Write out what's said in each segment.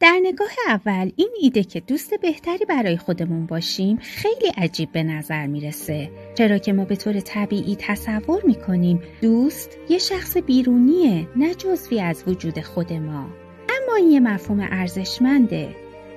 در نگاه اول این ایده که دوست بهتری برای خودمون باشیم خیلی عجیب به نظر می‌رسه. چرا که ما به طور طبیعی تصور می‌کنیم دوست یه شخص بیرونیه نه جزوی از وجود خود ما. اما این یه مفهوم ارزشمنده.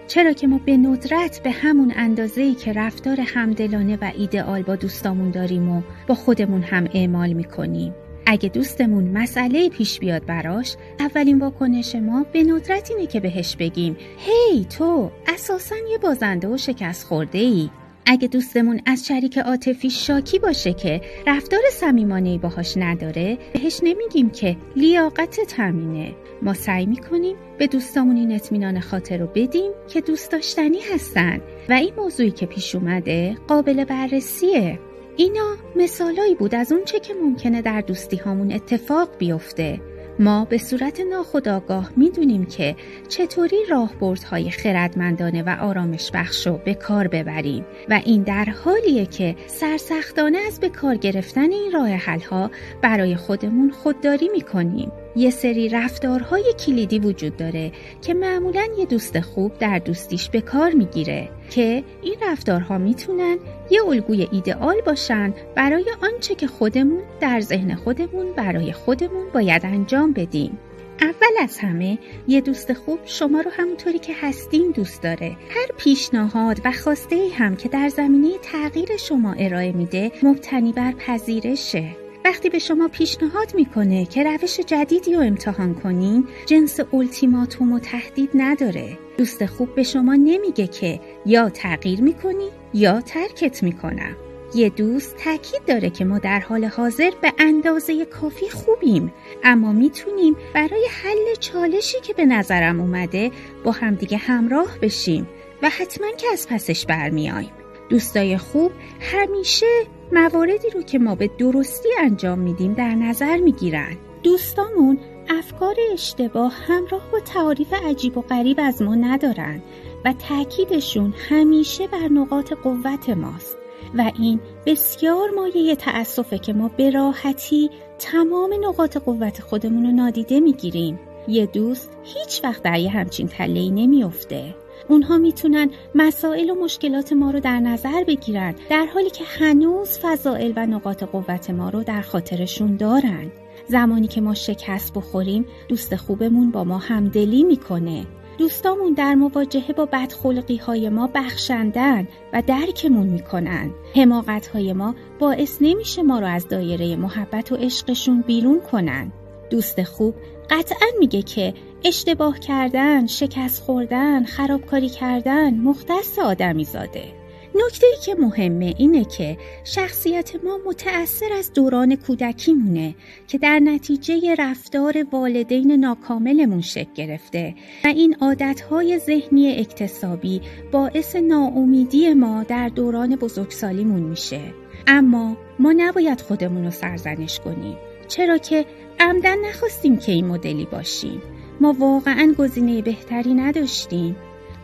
چرا که ما به ندرت به همون اندازه‌ای که رفتار همدلانه و ایدئال با دوستامون داریم و با خودمون هم اعمال می‌کنیم. اگه دوستمون مسئله پیش بیاد براش اولین واکنش ما به ندرت اینه که بهش بگیم. هی تو اساسا یه بازنده و شکست خورده ای اگه دوستمون از شریک عاطفی شاکی باشه که رفتار صمیمانه باهاش نداره بهش نمیگیم که لیاقت تامینه ما سعی می‌کنیم به دوستامون این اطمینان خاطر رو بدیم که دوست داشتنی هستن. و این موضوعی که پیش اومده قابل بررسیه. اینا مثالایی بود از اون چه که ممکنه در دوستی هامون اتفاق بیفته. ما به صورت ناخودآگاه می‌دونیم که چطوری راهبردهای خردمندانه و آرامش بخش رو به کار ببریم و این در حالیه که سرسختانه از به کار گرفتن این راه حلها برای خودمون خودداری می‌کنیم. یه سری رفتارهای کلیدی وجود داره که معمولا یه دوست خوب در دوستیش به کار می‌گیره که این رفتارها می‌تونن یه الگوی ایدئال باشن برای آنچه که خودمون در ذهن خودمون برای خودمون باید انجام بدیم. اول از همه یه دوست خوب شما رو همونطوری که هستین دوست داره. هر پیشنهاد و خواسته ای هم که در زمینه تغییر شما ارائه میده مبتنی بر پذیرشه. وقتی به شما پیشنهاد می‌کنه که روش جدیدی رو امتحان کنین جنس التیماتوم و تهدید نداره. دوست خوب به شما نمیگه که یا تغییر می‌کنی یا ترکت می‌کنم یه دوست تاکید داره که ما در حال حاضر به اندازه کافی خوبیم اما می‌تونیم برای حل چالشی که به نظرم اومده با همدیگه همراه بشیم و حتما که از پسش برمیایم دوستای خوب همیشه مواردی رو که ما به درستی انجام میدیم در نظر می‌گیرن. دوستامون افکار اشتباه همراه با تعاریف عجیب و غریب از ما ندارن و تاکیدشون همیشه بر نقاط قوت ماست. و این بسیار مایه تأسفه که ما به راحتی تمام نقاط قوت خودمون رو نادیده می‌گیریم. یه دوست هیچ وقت در یه همچین تلهی نمیافته. اونها می‌تونن مسائل و مشکلات ما رو در نظر بگیرن در حالی که هنوز فضائل و نقاط قوت ما رو در خاطرشون دارن. زمانی که ما شکست بخوریم دوست خوبمون با ما همدلی می‌کنه. دوستامون در مواجهه با بدخلقی های ما بخشندن و درکمون می‌کنن. حماقت های ما باعث نمیشه ما رو از دایره محبت و عشقشون بیرون کنن. دوست خوب قطعا میگه که اشتباه کردن، شکست خوردن، خرابکاری کردن مختص آدمی زاده. نکته ای که مهمه اینه که شخصیت ما متأثر از دوران کودکی مونه که در نتیجه رفتار والدین ناکاملمون شکل گرفته و این عادتهای ذهنی اکتسابی باعث ناامیدی ما در دوران بزرگسالیمون میشه. اما ما نباید خودمون رو سرزنش کنیم چرا که عمدن نخواستیم که این مدلی باشیم. ما واقعا گزینه بهتری نداشتیم.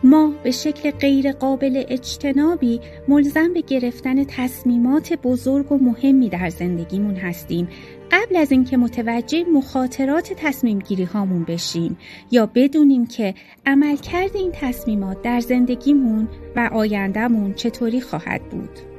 ما به شکل غیر قابل اجتنابی ملزم به گرفتن تصمیمات بزرگ و مهمی در زندگیمون هستیم. قبل از اینکه متوجه مخاطرات تصمیم گیری هامون بشیم یا بدونیم که عملکرد این تصمیمات در زندگیمون و آیندهمون چطوری خواهد بود.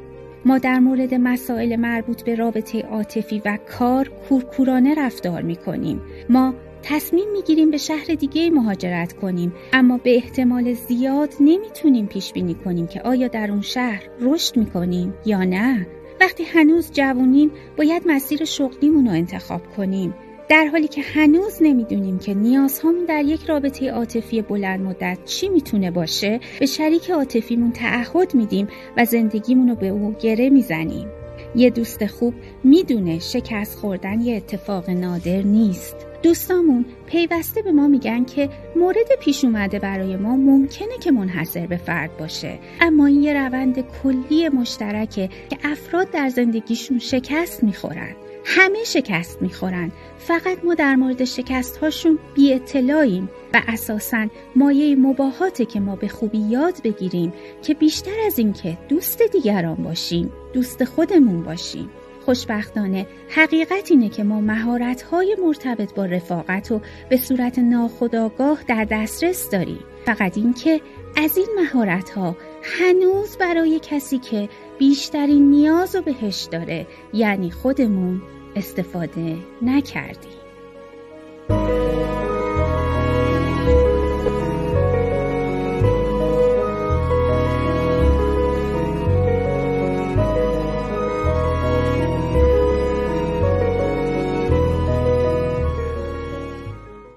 ما در مورد مسائل مربوط به رابطه عاطفی و کار کورکورانه رفتار می کنیم. ما تصمیم می‌گیریم به شهر دیگه مهاجرت کنیم اما به احتمال زیاد نمی‌تونیم پیش بینی کنیم که آیا در اون شهر رشد می‌کنیم یا نه وقتی هنوز جوونیم باید مسیر شغلیمون رو انتخاب کنیم در حالی که هنوز نمی‌دونیم که نیازهامون در یک رابطه عاطفی بلند مدت چی می‌تونه باشه به شریک عاطفیمون تعهد میدیم و زندگیمون رو به او گره می‌زنیم. یه دوست خوب می‌دونه شکست خوردن یه اتفاق نادر نیست. دوستامون پیوسته به ما میگن که مورد پیش اومده برای ما ممکنه که منحصر به فرد باشه. اما این یه روند کلی مشترکه که افراد در زندگیشون شکست می‌خورن. همه شکست می‌خورن. فقط ما در مورد شکست هاشون بی اطلاعیم و اساسا مایه مباهاته که ما به خوبی یاد بگیریم که بیشتر از اینکه دوست دیگران باشیم دوست خودمون باشیم. خوشبختانه حقیقت اینه که ما مهارت‌های مرتبط با رفاقت و به صورت ناخودآگاه در دسترس داریم. فقط اینکه از این مهارت‌ها هنوز برای کسی که بیشترین نیاز رو بهش داره یعنی خودمون استفاده نکردیم